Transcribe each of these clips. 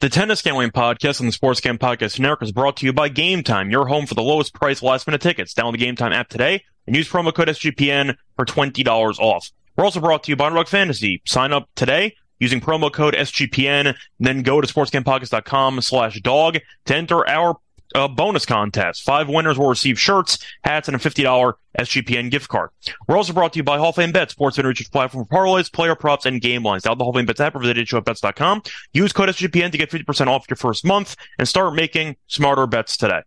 The Tennis Gambling Podcast and the Sports Gambling Podcast Network is brought to you by Game Time, your home for the lowest price last minute tickets. Download the Game Time app today and use promo code SGPN for $20 off. We're also brought to you by Underdog Fantasy. Sign up today using promo code SGPN, then go to sportsgamepodcast.com slash dog to enter our uh, bonus contest. Five winners will receive shirts, hats, and a $50 SGPN gift card. We're also brought to you by Hall of Fame Bet, sports and research platform for parlays, player props, and game lines. Download the Hall of Fame Bets app or visit HOFBets.com. Use code SGPN to get 50% off your first month and start making smarter bets today.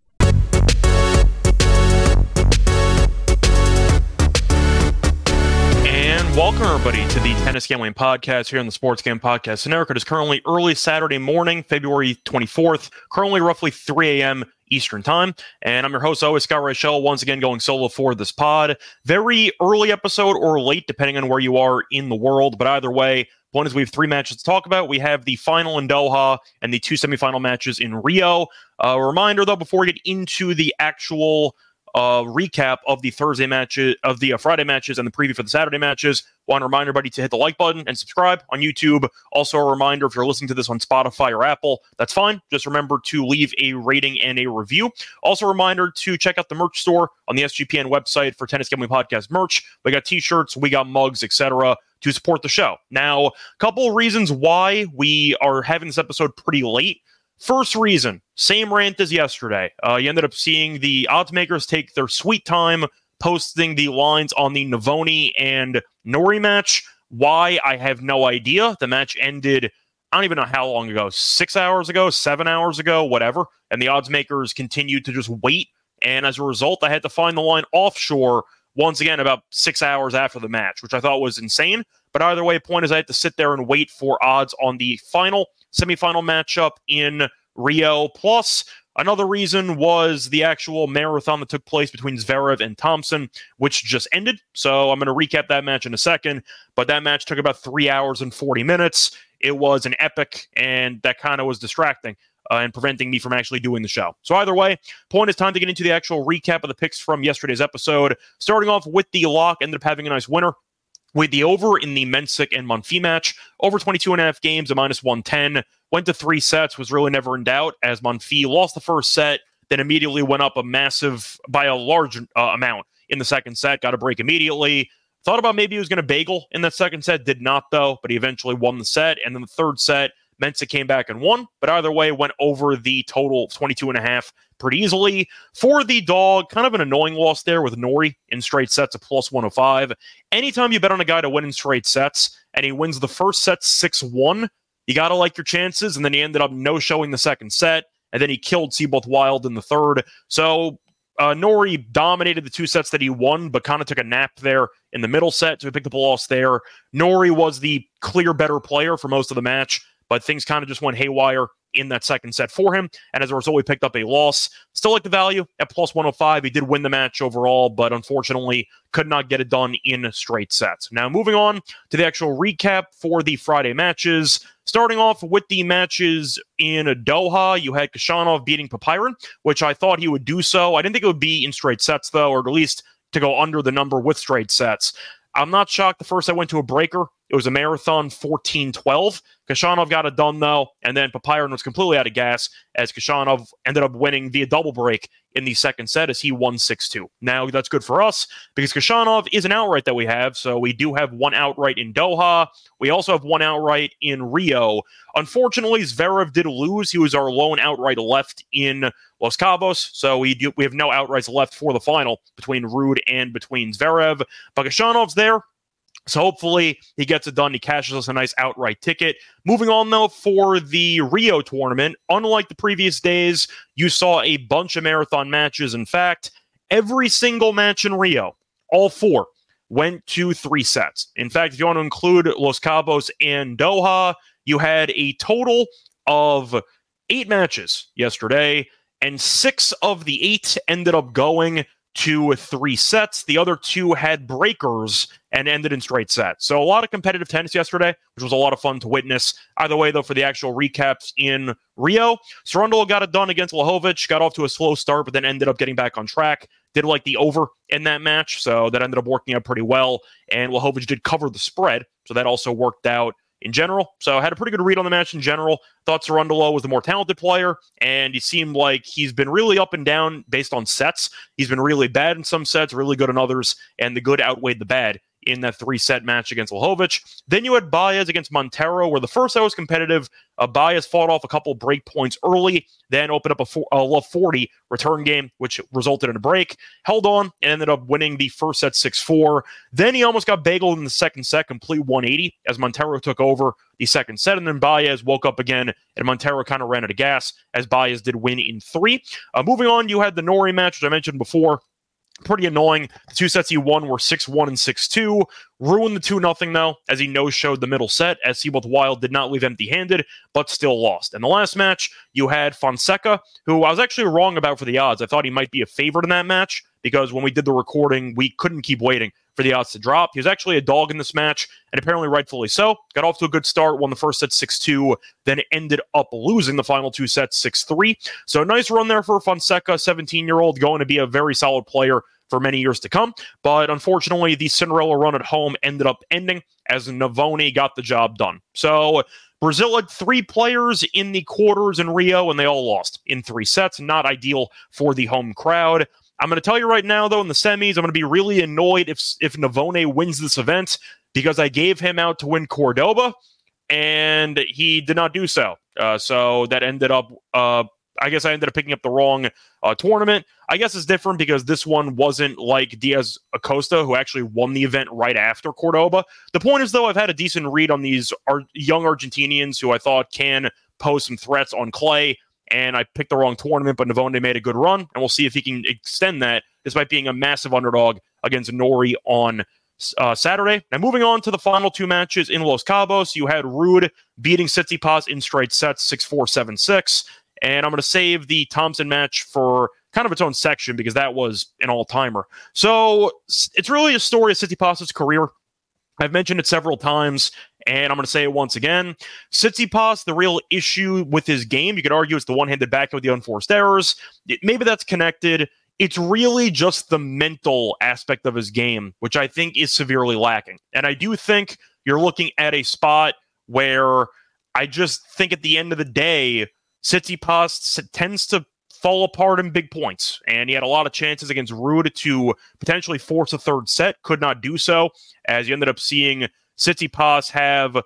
Welcome everybody to the Tennis Gambling Podcast here on the Sports Game Podcast Network. It is currently early Saturday morning, February 24th, currently roughly 3 a.m. Eastern Time. And I'm your host, always Scott Reichel, once again going solo for this pod. Very early episode or late, depending on where you are in the world. But either way, point is we have three matches to talk about. We have the final in Doha and the two semifinal matches in Rio. A uh, reminder, though, before we get into the actual uh, recap of the Thursday matches, of the uh, Friday matches, and the preview for the Saturday matches. Want to remind everybody to hit the like button and subscribe on YouTube. Also, a reminder if you're listening to this on Spotify or Apple, that's fine. Just remember to leave a rating and a review. Also, a reminder to check out the merch store on the SGPN website for Tennis Gambling Podcast merch. We got t-shirts, we got mugs, etc. To support the show. Now, a couple reasons why we are having this episode pretty late. First reason, same rant as yesterday. Uh, you ended up seeing the odds makers take their sweet time posting the lines on the Navone and Norrie match. Why, I have no idea. The match ended, I don't even know how long ago, six hours ago, seven hours ago, whatever. And the odds makers continued to just wait. And as a result, I had to find the line offshore once again about six hours after the match, which I thought was insane. But either way, point is I had to sit there and wait for odds on the final semifinal matchup in Rio. Plus, Another reason was the actual marathon that took place between Zverev and Thompson, which just ended. So I'm going to recap that match in a second. But that match took about three hours and 40 minutes. It was an epic, and that kind of was distracting. Uh, and preventing me from actually doing the show. So, either way, point is time to get into the actual recap of the picks from yesterday's episode. Starting off with the lock, ended up having a nice winner with the over in the Mensik and Monfils match. Over 22 and a half games, a minus 110 went to three sets, was really never in doubt as Monfils lost the first set, then immediately went up a massive, by a large uh, amount in the second set, got a break immediately. Thought about maybe he was going to bagel in that second set, did not though, but he eventually won the set. And then the third set, Mensik came back and won, but either way, went over the total 22 and a half pretty easily. For the dog, kind of an annoying loss there with Norrie in straight sets of plus 105. Anytime you bet on a guy to win in straight sets and he wins the first set 6 1, you got to like your chances. And then he ended up no showing the second set. And then he killed Seyboth Wild in the third. So uh, Norrie dominated the two sets that he won, but kind of took a nap there in the middle set. So he picked up a loss there. Norrie was the clear better player for most of the match, but things kind of just went haywire in that second set for him. And as a result, we picked up a loss. Still like the value at plus 105. He did win the match overall, but unfortunately could not get it done in straight sets. Now, moving on to the actual recap for the Friday matches. Starting off with the matches in Doha, you had Khachanov beating Popyrin, which I thought he would do so. I didn't think it would be in straight sets, though, or at least to go under the number with straight sets. I'm not shocked the first I went to a breaker. It was a marathon 14 12. Khachanov got it done, though, and then Popyrin was completely out of gas as Khachanov ended up winning via double break in the second set as he won 6 2. Now, that's good for us because Khachanov is an outright that we have. So we do have one outright in Doha. We also have one outright in Rio. Unfortunately, Zverev did lose. He was our lone outright left in Los Cabos. So we do we have no outrights left for the final between Ruud and between Zverev. But Khachanov's there. So hopefully he gets it done. He cashes us a nice outright ticket. Moving on though for the Rio tournament, unlike the previous days, you saw a bunch of marathon matches. In fact, every single match in Rio, all four, went to three sets. In fact, if you want to include Los Cabos and Doha, you had a total of eight matches yesterday, and six of the eight ended up going to three sets. The other two had breakers and ended in straight sets. So a lot of competitive tennis yesterday, which was a lot of fun to witness. Either way, though, for the actual recaps in Rio, Cerundolo got it done against Lajovic, got off to a slow start, but then ended up getting back on track. Did like the over in that match, so that ended up working out pretty well. And Lajovic did cover the spread, so that also worked out in general. So I had a pretty good read on the match in general. Thought Cerundolo was the more talented player, and he seemed like he's been really up and down based on sets. He's been really bad in some sets, really good in others, and the good outweighed the bad in that three set match against Lajovic. Then you had Baez against Monteiro, where the first set was competitive. Uh, Baez fought off a couple break points early, then opened up a, four, a 40 return game, which resulted in a break. Held on and ended up winning the first set 6 4. Then he almost got bageled in the second set, complete 180, as Monteiro took over the second set. And then Baez woke up again, and Monteiro kind of ran out of gas, as Baez did win in three. Uh, moving on, you had the Norrie match, which I mentioned before pretty annoying. The two sets he won were 6 1 and 6 2. Ruined the 2 0, though, as he no showed the middle set, as Seyboth Wild did not leave empty handed, but still lost. And the last match, you had Fonseca, who I was actually wrong about for the odds. I thought he might be a favorite in that match because when we did the recording, we couldn't keep waiting for the odds to drop. He was actually a dog in this match, and apparently rightfully so. Got off to a good start, won the first set 6 2, then ended up losing the final two sets 6 3. So nice run there for Fonseca, 17 year old, going to be a very solid player for many years to come. But unfortunately, the Cinderella run at home ended up ending as Navone got the job done. So Brazil had three players in the quarters in Rio, and they all lost in three sets. Not ideal for the home crowd. I'm going to tell you right now, though, in the semis, I'm going to be really annoyed if if Navone wins this event because I gave him out to win Cordoba, and he did not do so. Uh, so that ended up uh, I guess I ended up picking up the wrong uh, tournament. I guess it's different because this one wasn't like Diaz Acosta, who actually won the event right after Cordoba. The point is, though, I've had a decent read on these Ar- young Argentinians who I thought can pose some threats on clay. And I picked the wrong tournament, but Navone made a good run, and we'll see if he can extend that despite being a massive underdog against Norrie on uh, Saturday. Now, moving on to the final two matches in Los Cabos, you had Ruud beating Tsitsipas in straight sets 6 4 7 6. And I'm going to save the Thompson match for kind of its own section because that was an all timer. So it's really a story of Tsitsipas's career. I've mentioned it several times, and I'm going to say it once again. Tsitsipas, the real issue with his game, you could argue it's the one-handed backhand with the unforced errors. It, maybe that's connected. It's really just the mental aspect of his game, which I think is severely lacking. And I do think you're looking at a spot where I just think at the end of the day, Tsitsipas tends to fall apart in big points, and he had a lot of chances against Ruud to potentially force a third set. Could not do so, as you ended up seeing Tsitsipas have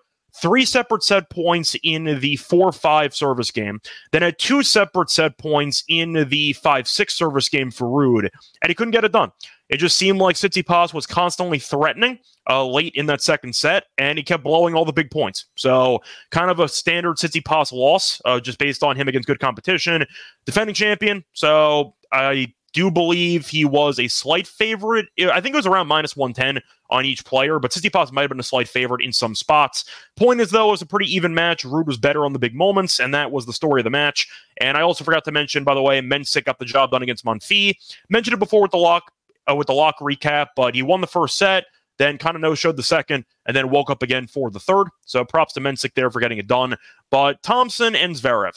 three separate set points in the 4 5 service game, then had two separate set points in the 5 6 service game for Ruud, and he couldn't get it done. It just seemed like Tsitsipas was constantly threatening uh, late in that second set, and he kept blowing all the big points. So, kind of a standard Tsitsipas loss, uh, just based on him against good competition. Defending champion, so I do believe he was a slight favorite. I think it was around minus 110 on each player, but Tsitsipas might have been a slight favorite in some spots. Point is, though, it was a pretty even match. Ruud was better on the big moments, and that was the story of the match. And I also forgot to mention, by the way, Mensik got the job done against Monfils. Mentioned it before with the lock uh, with the lock recap, but he won the first set, then kind of no showed the second, and then woke up again for the third. So props to Mensik there for getting it done. But Thompson and Zverev.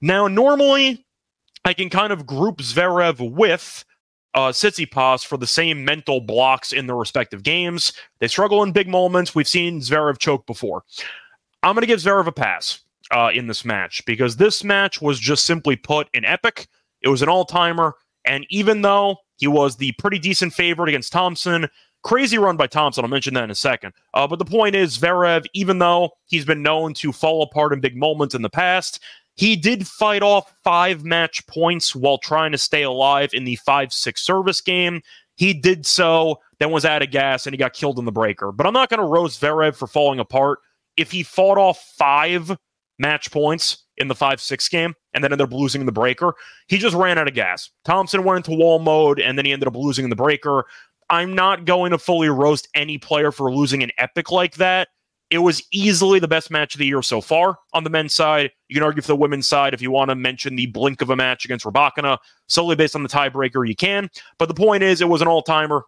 Now, normally I can kind of group Zverev with uh, Tsitsipas for the same mental blocks in their respective games. They struggle in big moments. We've seen Zverev choke before. I'm going to give Zverev a pass uh, in this match because this match was just simply put an epic. It was an all timer. And even though he was the pretty decent favorite against Thompson, crazy run by Thompson, I'll mention that in a second. Uh, but the point is, Zverev, even though he's been known to fall apart in big moments in the past, he did fight off five match points while trying to stay alive in the 5 6 service game. He did so, then was out of gas, and he got killed in the breaker. But I'm not going to roast Zverev for falling apart. If he fought off five match points in the 5 6 game and then ended up losing in the breaker, he just ran out of gas. Thompson went into wall mode, and then he ended up losing in the breaker. I'm not going to fully roast any player for losing an epic like that it was easily the best match of the year so far on the men's side. You can argue for the women's side if you want to mention the blink of a match against Rybakina, solely based on the tiebreaker, you can. But the point is, it was an all timer.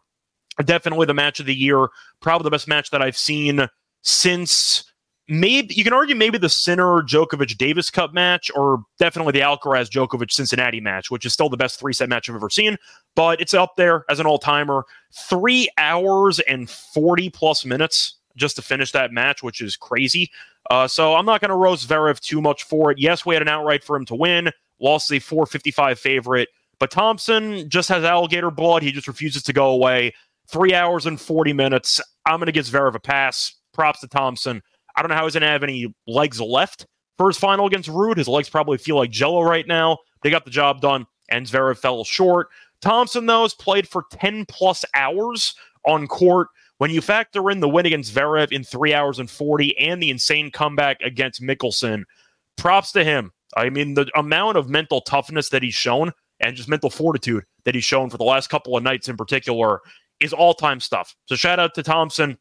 Definitely the match of the year. Probably the best match that I've seen since maybe you can argue maybe the Sinner Djokovic Davis Cup match, or definitely the Alcaraz Djokovic Cincinnati match, which is still the best three set match I've ever seen. But it's up there as an all timer. Three hours and 40 plus minutes just to finish that match, which is crazy. Uh, so I'm not going to roast Zverev too much for it. Yes, we had an outright for him to win. Lost a 455 favorite. But Thompson just has alligator blood. He just refuses to go away. Three hours and 40 minutes. I'm going to give Zverev a pass. Props to Thompson. I don't know how he's going to have any legs left for his final against Ruud. His legs probably feel like jello right now. They got the job done, and Zverev fell short. Thompson, though, has played for 10 plus hours on court. When you factor in the win against Zverev in three hours and 40 and the insane comeback against Michelsen, props to him. I mean, the amount of mental toughness that he's shown and just mental fortitude that he's shown for the last couple of nights in particular is all time stuff. So shout out to Thompson.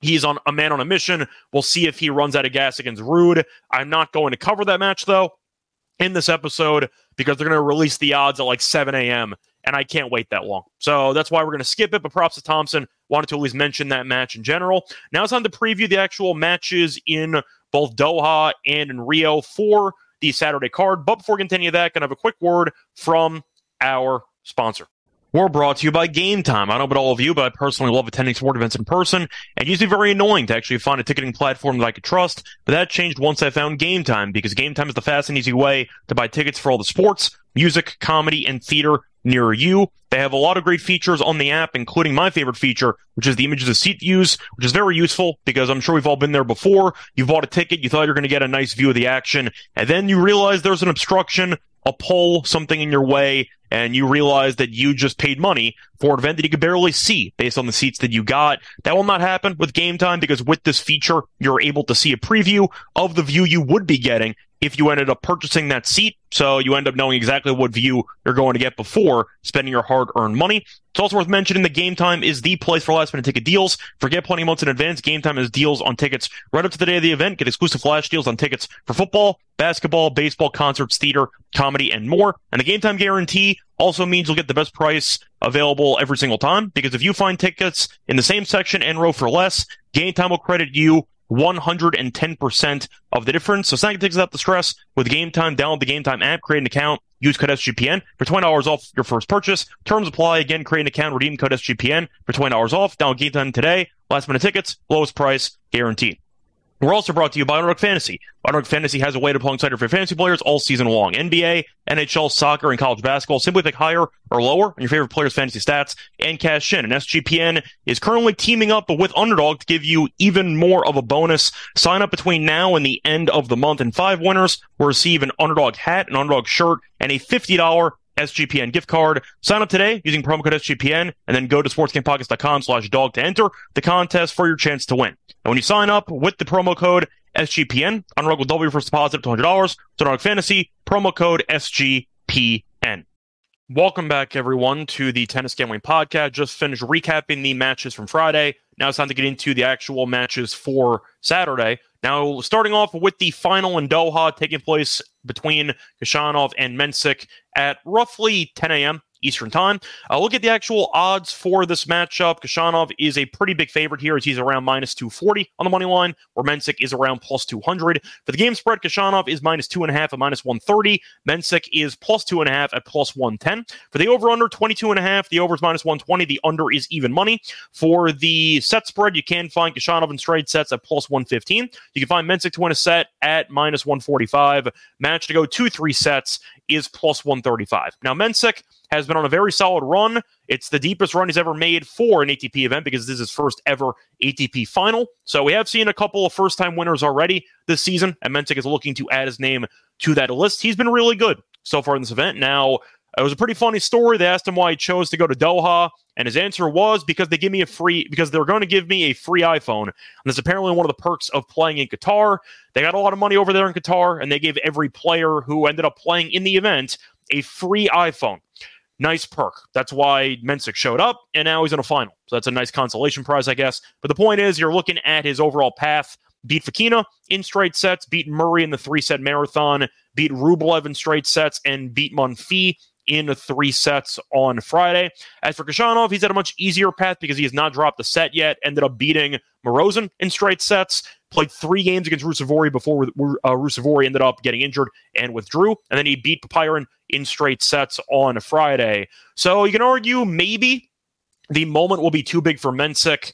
He's on a man on a mission. We'll see if he runs out of gas against Ruud. I'm not going to cover that match though in this episode because they're going to release the odds at like 7 a.m. and I can't wait that long. So that's why we're going to skip it. But props to Thompson. Wanted to at least mention that match in general. Now it's time to preview the actual matches in both Doha and in Rio for the Saturday card. But before we continue that, going to have a quick word from our sponsor. We're brought to you by Game Time. I don't know about all of you, but I personally love attending sport events in person, and it used to be very annoying to actually find a ticketing platform that I could trust. But that changed once I found Game Time, because Game Time is the fast and easy way to buy tickets for all the sports, music, comedy, and theater near you. They have a lot of great features on the app, including my favorite feature, which is the images of seat views, which is very useful because I'm sure we've all been there before. You bought a ticket, you thought you're going to get a nice view of the action, and then you realize there's an obstruction, a pole, something in your way, and you realize that you just paid money for an event that you could barely see based on the seats that you got. That will not happen with game time because with this feature, you're able to see a preview of the view you would be getting if you ended up purchasing that seat. So you end up knowing exactly what view you're going to get before spending your hard earned money. It's also worth mentioning that Game Time is the place for last minute ticket deals. Forget plenty months in advance. Game Time has deals on tickets right up to the day of the event. Get exclusive flash deals on tickets for football, basketball, baseball, concerts, theater, comedy, and more. And the Game Time guarantee also means you'll get the best price available every single time because if you find tickets in the same section and row for less, Game Time will credit you 110% of the difference. So Snag takes out the stress with Game Time. Download the Game Time app, create an account, use code SGPN for $20 off your first purchase. Terms apply. Again, create an account, redeem code SGPN for $20 off. Download Game Time today. Last minute tickets, lowest price guaranteed. We're also brought to you by Underdog Fantasy. Underdog Fantasy has a way to plug inside for fantasy players all season long. NBA, NHL, soccer, and college basketball. Simply pick higher or lower on your favorite players' fantasy stats and cash in. And SGPN is currently teaming up with Underdog to give you even more of a bonus. Sign up between now and the end of the month, and five winners will receive an Underdog hat, an Underdog shirt, and a $50 SGPN gift card. Sign up today using promo code SGPN and then go to sportsgamepodcast.com slash dog to enter the contest for your chance to win. And when you sign up with the promo code SGPN, double your first deposit to $200. So Underdog Fantasy, promo code SGPN. Welcome back, everyone, to the Tennis Gambling Podcast. Just finished recapping the matches from Friday. Now it's time to get into the actual matches for Saturday. Now, starting off with the final in Doha taking place between Khachanov and Mensik at roughly 10 a.m. Eastern Time. Uh, look at the actual odds for this matchup. Khachanov is a pretty big favorite here as he's around minus 240 on the money line, where Mensik is around plus 200. For the game spread, Khachanov is minus 2.5 at minus 130. Mensik is plus 2.5 at plus 110. For the over under, 22.5. The over is minus 120. The under is even money. For the set spread, you can find Khachanov in straight sets at plus 115. You can find Mensik to win a set at minus 145. Match to go two, three sets is plus 135. Now, Mensik has been on a very solid run. It's the deepest run he's ever made for an ATP event because this is his first ever ATP final. So we have seen a couple of first time winners already this season, and Mensik is looking to add his name to that list. He's been really good so far in this event. Now, it was a pretty funny story. They asked him why he chose to go to Doha, and his answer was because they give me a free because they're going to give me a free iPhone. And that's apparently one of the perks of playing in Qatar. They got a lot of money over there in Qatar, and they gave every player who ended up playing in the event a free iPhone. Nice perk. That's why Mensik showed up, and now he's in a final. So that's a nice consolation prize, I guess. But the point is, you're looking at his overall path. Beat Fokina in straight sets, beat Murray in the three set marathon, beat Rublev in straight sets, and beat Monfils in three sets on Friday. As for Khachanov, he's had a much easier path because he has not dropped a set yet. Ended up beating Marozsan in straight sets. Played three games against Ruusuvuori before uh, Ruusuvuori ended up getting injured and withdrew. And then he beat Popyrin in straight sets on Friday. So you can argue maybe the moment will be too big for Mensik.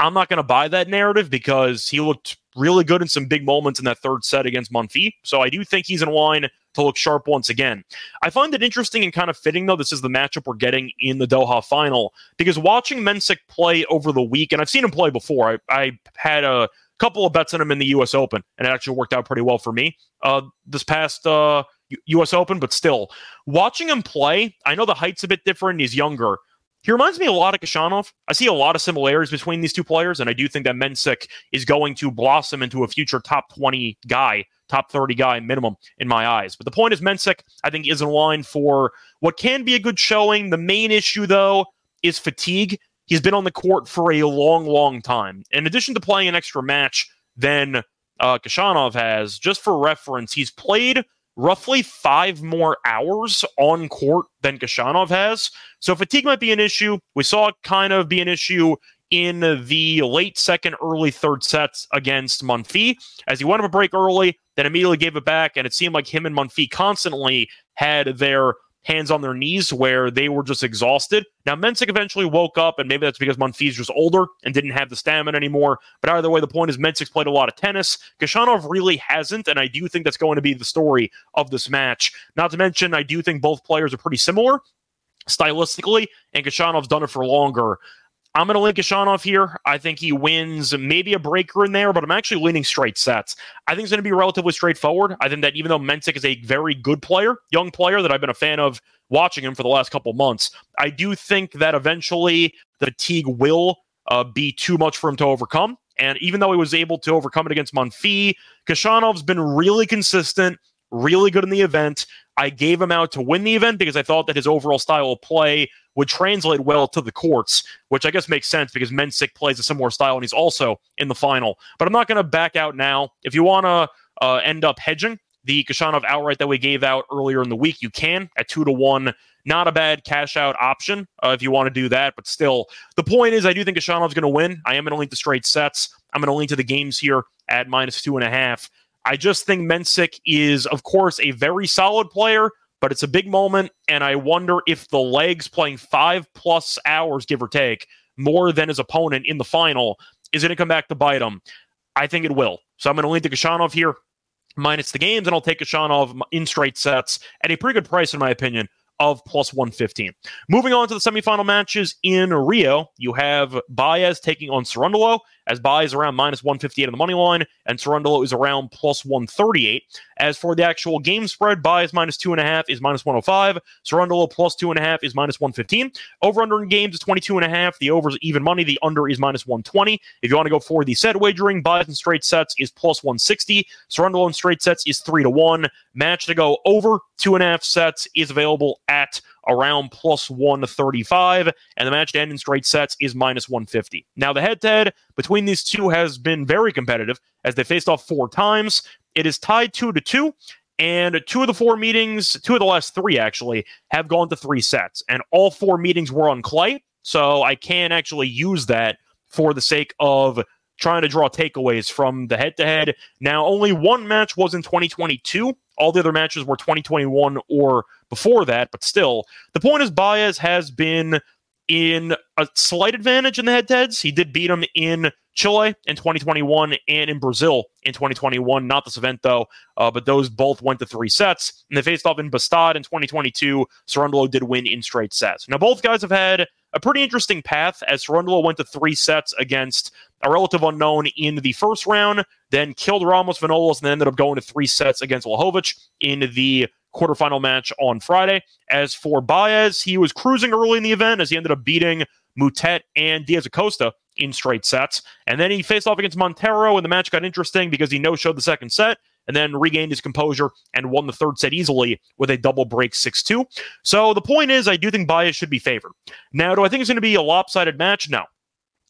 I'm not going to buy that narrative because he looked really good in some big moments in that third set against Monfils. So I do think he's in line to look sharp once again. I find it interesting and kind of fitting, though, this is the matchup we're getting in the Doha final because watching Mensik play over the week, and I've seen him play before, I, I had a couple of bets on him in the U.S. Open, and it actually worked out pretty well for me uh, this past uh, U.S. Open, but still, watching him play, I know the height's a bit different, he's younger, he reminds me a lot of Khachanov. I see a lot of similarities between these two players, and I do think that Mensik is going to blossom into a future top 20 guy, top 30 guy minimum in my eyes. But the point is, Mensik, I think, is in line for what can be a good showing. The main issue, though, is fatigue. He's been on the court for a long, long time. In addition to playing an extra match than uh, Khachanov has, just for reference, he's played roughly five more hours on court than Khachanov has. So fatigue might be an issue. We saw it kind of be an issue in the late second, early third sets against Monfils as he went up a break early, then immediately gave it back. And it seemed like him and Monfils constantly had their hands on their knees where they were just exhausted. Now, Mensik eventually woke up, and maybe that's because Monfils was older and didn't have the stamina anymore. But either way, the point is Mensik's played a lot of tennis. Khachanov really hasn't, and I do think that's going to be the story of this match. Not to mention, I do think both players are pretty similar stylistically, and Khachanov's done it for longer. I'm going to link Khachanov here. I think he wins maybe a breaker in there, but I'm actually leaning straight sets. I think it's going to be relatively straightforward. I think that even though Mensik is a very good player, young player that I've been a fan of watching him for the last couple months, I do think that eventually the fatigue will uh, be too much for him to overcome. And even though he was able to overcome it against Monfils, Khachanov's been really consistent, really good in the event. I gave him out to win the event because I thought that his overall style of play would translate well to the courts, which I guess makes sense because Mensik plays a similar style and he's also in the final. But I'm not going to back out now. If you want to uh, end up hedging the Khachanov outright that we gave out earlier in the week, you can at two to one. Not a bad cash out option uh, if you want to do that, but still, the point is, I do think Khachanov's going to win. I am going to link to straight sets. I'm going to link to the games here at minus two and a half. I just think Mensik is, of course, a very solid player, but it's a big moment. And I wonder if the legs playing five plus hours, give or take, more than his opponent in the final, is going to come back to bite him. I think it will. So I'm going to lean to Khachanov here, minus the games, and I'll take Khachanov in straight sets at a pretty good price, in my opinion, of plus 115. Moving on to the semifinal matches in Rio, you have Baez taking on Cerundolo as is around minus 158 on the money line, and Cerundolo is around plus 138. As for the actual game spread, Baez minus two and a half is minus 105. Cerundolo plus two and a half is minus 115. Over under in games is 22 and a half. The over is even money. The under is minus 120. If you want to go for the set wagering, Baez in straight sets is plus 160. Cerundolo in straight sets is three to one. Match to go over two and a half sets is available at around plus 135, and the match to end in straight sets is minus 150. Now, the head to head between these two has been very competitive as they faced off four times. It is tied two to two. And two of the four meetings, two of the last three actually, have gone to three sets. And all four meetings were on clay. So I can actually use that for the sake of trying to draw takeaways from the head to head. Now, only one match was in 2022. All the other matches were 2021 or before that, but still, the point is Baez has been in a slight advantage in the head to heads. He did beat him in Chile in 2021 and in Brazil in 2021. Not this event, though, uh, but those both went to three sets. And they faced off in Bastad in 2022. Cerundolo did win in straight sets. Now, both guys have had a pretty interesting path as Cerundolo went to three sets against a relative unknown in the first round, then killed Ramos Vinolas, and then ended up going to three sets against Lajovic in the quarterfinal match on Friday. As for Baez, he was cruising early in the event as he ended up beating Moutet and Diaz Acosta in straight sets. And then he faced off against Monteiro, and the match got interesting because he no showed the second set and then regained his composure and won the third set easily with a double break 6 2. So the point is, I do think Baez should be favored. Now, do I think it's going to be a lopsided match? No.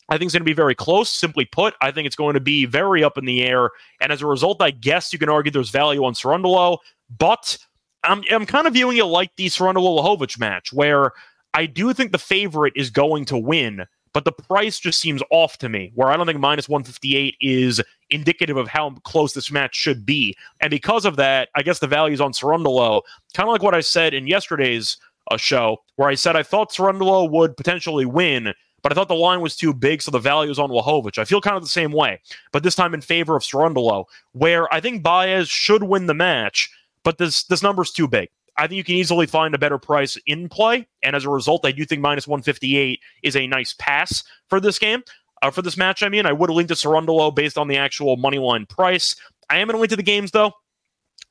I think it's going to be very close. Simply put, I think it's going to be very up in the air. And as a result, I guess you can argue there's value on Cerundolo, but I'm, I'm kind of viewing it like the Cerundolo Lajovic match, where I do think the favorite is going to win, but the price just seems off to me, where I don't think minus 158 is indicative of how close this match should be. And because of that, I guess the value is on Cerundolo, kind of like what I said in yesterday's uh, show, where I said I thought Cerundolo would potentially win, but I thought the line was too big, so the value is on Lajovic. I feel kind of the same way, but this time in favor of Cerundolo, where I think Baez should win the match, but this this number's too big. I think you can easily find a better price in play, and as a result, I do think minus 158 is a nice pass for this game. Uh, for this match, I mean, I would have linked to Cerundolo based on the actual money line price. I am going to link to the games though.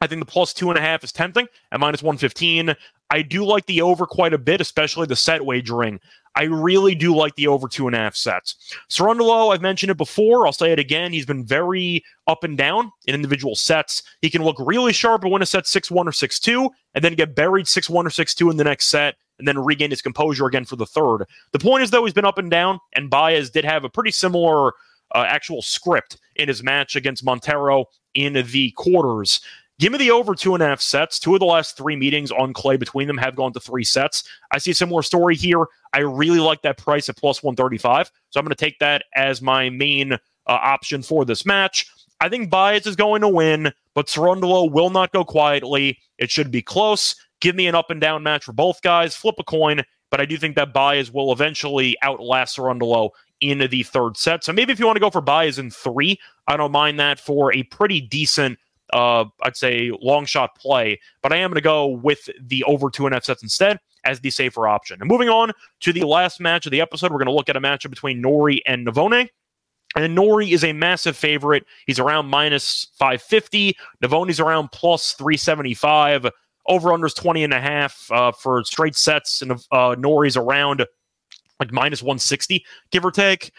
I think the plus two and a half is tempting at minus 115. I do like the over quite a bit, especially the set wagering. I really do like the over two and a half sets. Cerundolo, I've mentioned it before. I'll say it again. He's been very up and down in individual sets. He can look really sharp and win a set 6 1 or 6 2, and then get buried 6 1 or 6 2 in the next set, and then regain his composure again for the third. The point is, though, he's been up and down, and Baez did have a pretty similar uh, actual script in his match against Monteiro in the quarters. Give me the over two and a half sets. Two of the last three meetings on clay between them have gone to three sets. I see a similar story here. I really like that price at plus 135. So I'm going to take that as my main uh, option for this match. I think Baez is going to win, but Cerundolo will not go quietly. It should be close. Give me an up and down match for both guys. Flip a coin, but I do think that Baez will eventually outlast Cerundolo in the third set. So maybe if you want to go for Baez in three, I don't mind that for a pretty decent uh, I'd say long shot play, but I am going to go with the over two and a half sets instead as the safer option. And moving on to the last match of the episode, we're going to look at a matchup between Norrie and Navone. And Norrie is a massive favorite. He's around minus 550. Navone's around plus 375. Over unders 20 and a half uh, for straight sets. And uh, Norrie's around like minus 160, give or take.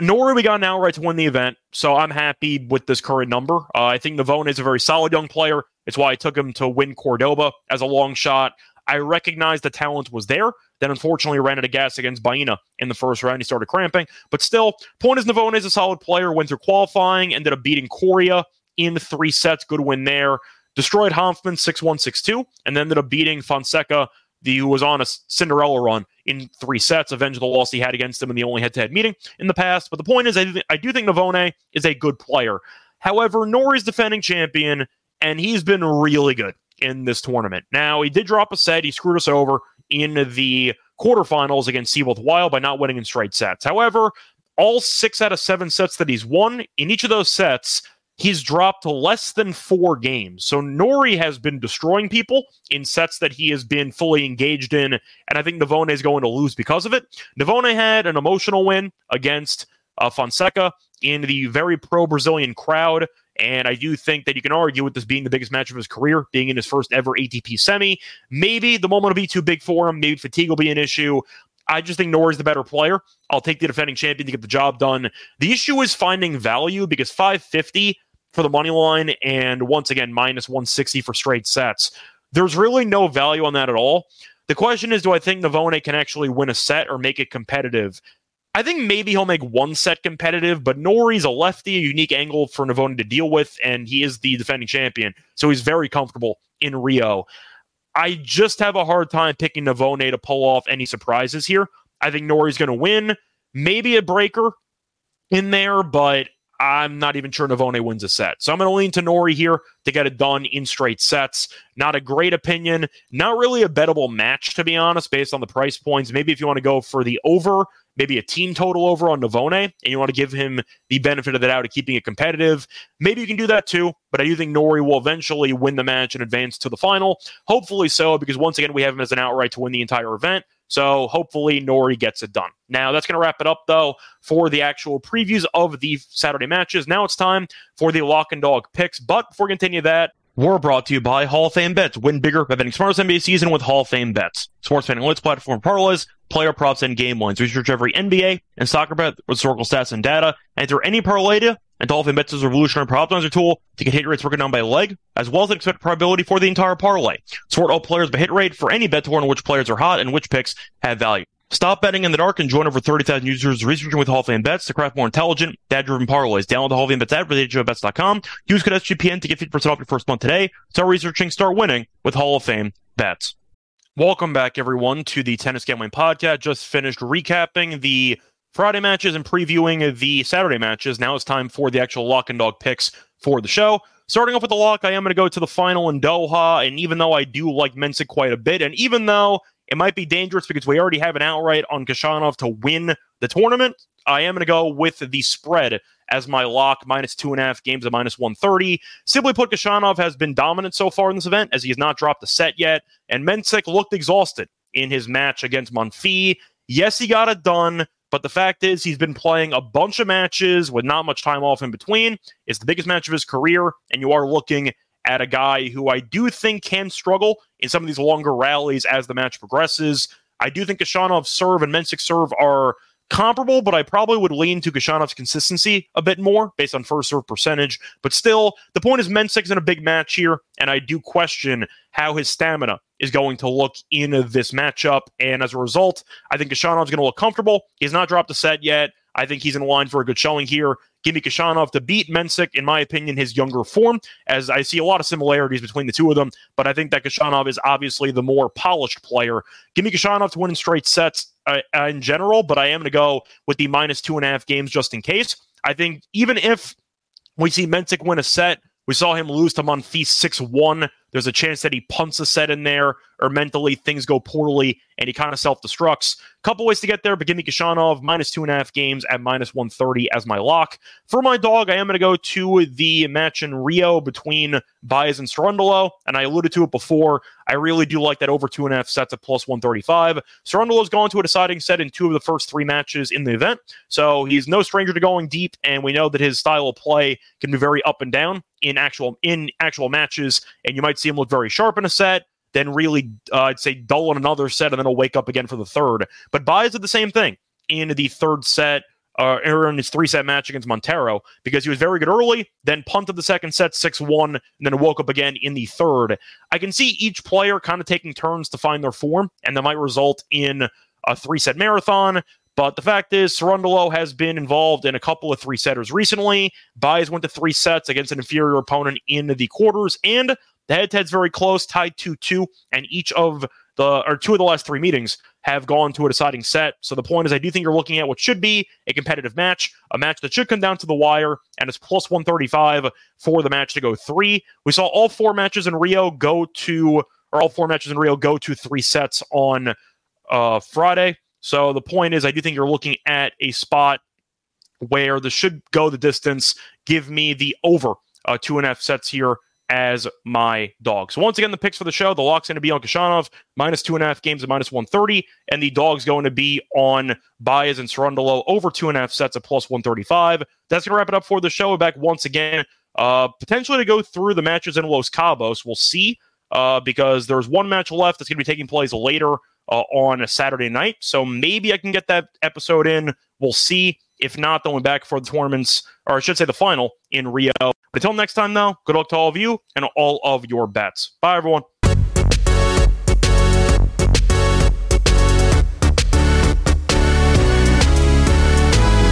Nor we got an outright to win the event, so I'm happy with this current number. Uh, I think Navone is a very solid young player. It's why I took him to win Cordoba as a long shot. I recognize the talent was there. Then unfortunately ran out of gas against Baena in the first round. He started cramping. But still, point is Navone is a solid player. Went through qualifying, ended up beating Coria in three sets. Good win there. Destroyed Hanfmann 6 1 6 2, and then ended up beating Fonseca the who was on a Cinderella run in three sets, avenged the loss he had against him in the only head-to-head meeting in the past. But the point is, I, th- I do think Navone is a good player. However, Norrie's defending champion, and he's been really good in this tournament. Now, he did drop a set. He screwed us over in the quarterfinals against Seyboth Wild by not winning in straight sets. However, all six out of seven sets that he's won, in each of those sets, he's dropped to less than four games. So Norrie has been destroying people in sets that he has been fully engaged in, and I think Navone is going to lose because of it. Navone had an emotional win against uh, Fonseca in the very pro Brazilian crowd. And I do think that you can argue with this being the biggest match of his career, being in his first ever ATP semi. Maybe the moment will be too big for him. Maybe fatigue will be an issue. I just think Norrie's the better player. I'll take the defending champion to get the job done. The issue is finding value because 550 for the money line, and once again, minus 160 for straight sets. There's really no value on that at all. The question is, do I think Navone can actually win a set or make it competitive? I think maybe he'll make one set competitive, but Norrie's a lefty, a unique angle for Navone to deal with, and he is the defending champion, so he's very comfortable in Rio. I just have a hard time picking Navone to pull off any surprises here. I think Norrie's going to win, maybe a breaker in there, but I'm not even sure Navone wins a set. So I'm going to lean to Norrie here to get it done in straight sets. Not a great opinion. Not really a bettable match, to be honest, based on the price points. Maybe if you want to go for the over, maybe a team total over on Navone, and you want to give him the benefit of the doubt of keeping it competitive, maybe you can do that too. But I do think Norrie will eventually win the match and advance to the final. Hopefully so, because once again, we have him as an outright to win the entire event. So hopefully Norrie gets it done. Now that's going to wrap it up though for the actual previews of the Saturday matches. Now it's time for the lock and dog picks. But before we continue that, we're brought to you by Hall of Fame Bets. Win bigger by betting smarter NBA season with Hall of Fame Bets. Sports betting analytics platform parlays, player props, and game lines. Research every NBA and soccer bet with historical stats and data. Enter any parlay and Fame Bets is a revolutionary prop optimizer tool to get hit rates broken down by leg, as well as an expected probability for the entire parlay. Sort all players by hit rate for any bet to learn which players are hot and which picks have value. Stop betting in the dark and join over 30,000 users researching with Hall of Fame Bets to craft more intelligent, data-driven parlays. Download the Hall of Fame Bets app for the Use code SGPN to get 50% off your first month today. Start researching, start winning with Hall of Fame Bets. Welcome back, everyone, to the Tennis Gambling Podcast. Just finished recapping the Friday matches and previewing the Saturday matches. Now it's time for the actual lock and dog picks for the show. Starting off with the lock, I am going to go to the final in Doha. And even though I do like Mensik quite a bit, and even though it might be dangerous because we already have an outright on Khachanov to win the tournament. I am going to go with the spread as my lock, minus two and a half games at minus 130. Simply put, Khachanov has been dominant so far in this event as he has not dropped a set yet, and Mensik looked exhausted in his match against Monfils. Yes, he got it done, but the fact is he's been playing a bunch of matches with not much time off in between. It's the biggest match of his career, and you are looking at a guy who I do think can struggle in some of these longer rallies as the match progresses. I do think Khachanov serve and Mensik serve are comparable, but I probably would lean to Khachanov's consistency a bit more based on first serve percentage. But still, the point is Mensik's in a big match here, and I do question how his stamina is going to look in this matchup. And as a result, I think Khachanov's going to look comfortable. He's not dropped a set yet. I think he's in line for a good showing here. Give me Khachanov to beat Mensik, in my opinion, his younger form, as I see a lot of similarities between the two of them. But I think that Khachanov is obviously the more polished player. Give me Khachanov to win in straight sets uh, in general, but I am going to go with the minus two and a half games just in case. I think even if we see Mensik win a set, we saw him lose to Monfils 6 1. There's a chance that he punts a set in there or mentally things go poorly and he kind of self destructs. Couple ways to get there, but give me Khachanov minus two and a half games at minus 130 as my lock. For my dog, I am going to go to the match in Rio between Baez and Cerundolo, and I alluded to it before. I really do like that over two and a half sets at plus 135. Cerundolo's gone to a deciding set in two of the first three matches in the event, so he's no stranger to going deep, and we know that his style of play can be very up and down in actual in actual matches, and you might see him look very sharp in a set then really, uh, I'd say, dull in another set, and then he'll wake up again for the third. But Baez did the same thing in the third set. Uh, or in his three set match against Monteiro because he was very good early, then punted the second set 6 1, and then woke up again in the third. I can see each player kind of taking turns to find their form, and that might result in a three set marathon. But the fact is, Cerundolo has been involved in a couple of three setters recently. Baez went to three sets against an inferior opponent in the quarters, and the head to head's very close, tied 2 2, and each of the, or two of the last three meetings have gone to a deciding set. So the point is, I do think you're looking at what should be a competitive match, a match that should come down to the wire, and it's plus 135 for the match to go three. We saw all four matches in Rio go to, or all four matches in Rio go to three sets on uh, Friday. So the point is, I do think you're looking at a spot where this should go the distance. Give me the over uh, two and a half sets here as my dog. So once again, the picks for the show, the lock's going to be on Khachanov, minus two and a half games at minus 130, and the dog's going to be on Baez and Cerundolo over two and a half sets at plus 135. That's going to wrap it up for the show. We're back once again, uh, potentially to go through the matches in Los Cabos. We'll see, uh, because there's one match left that's going to be taking place later uh, on a Saturday night. So maybe I can get that episode in. We'll see. If not, then we're back for the tournaments, or I should say the final in Rio. But until next time, though, good luck to all of you and all of your bets. Bye, everyone.